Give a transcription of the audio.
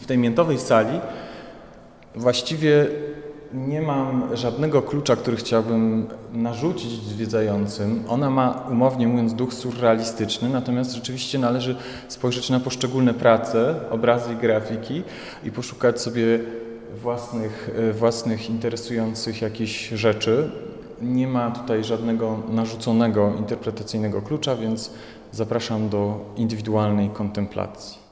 w tej miętowej sali właściwie nie mam żadnego klucza, który chciałbym narzucić zwiedzającym. Ona ma, umownie mówiąc, duch surrealistyczny, natomiast rzeczywiście należy spojrzeć na poszczególne prace, obrazy i grafiki i poszukać sobie własnych, e, własnych interesujących jakichś rzeczy. Nie ma tutaj żadnego narzuconego interpretacyjnego klucza, więc zapraszam do indywidualnej kontemplacji.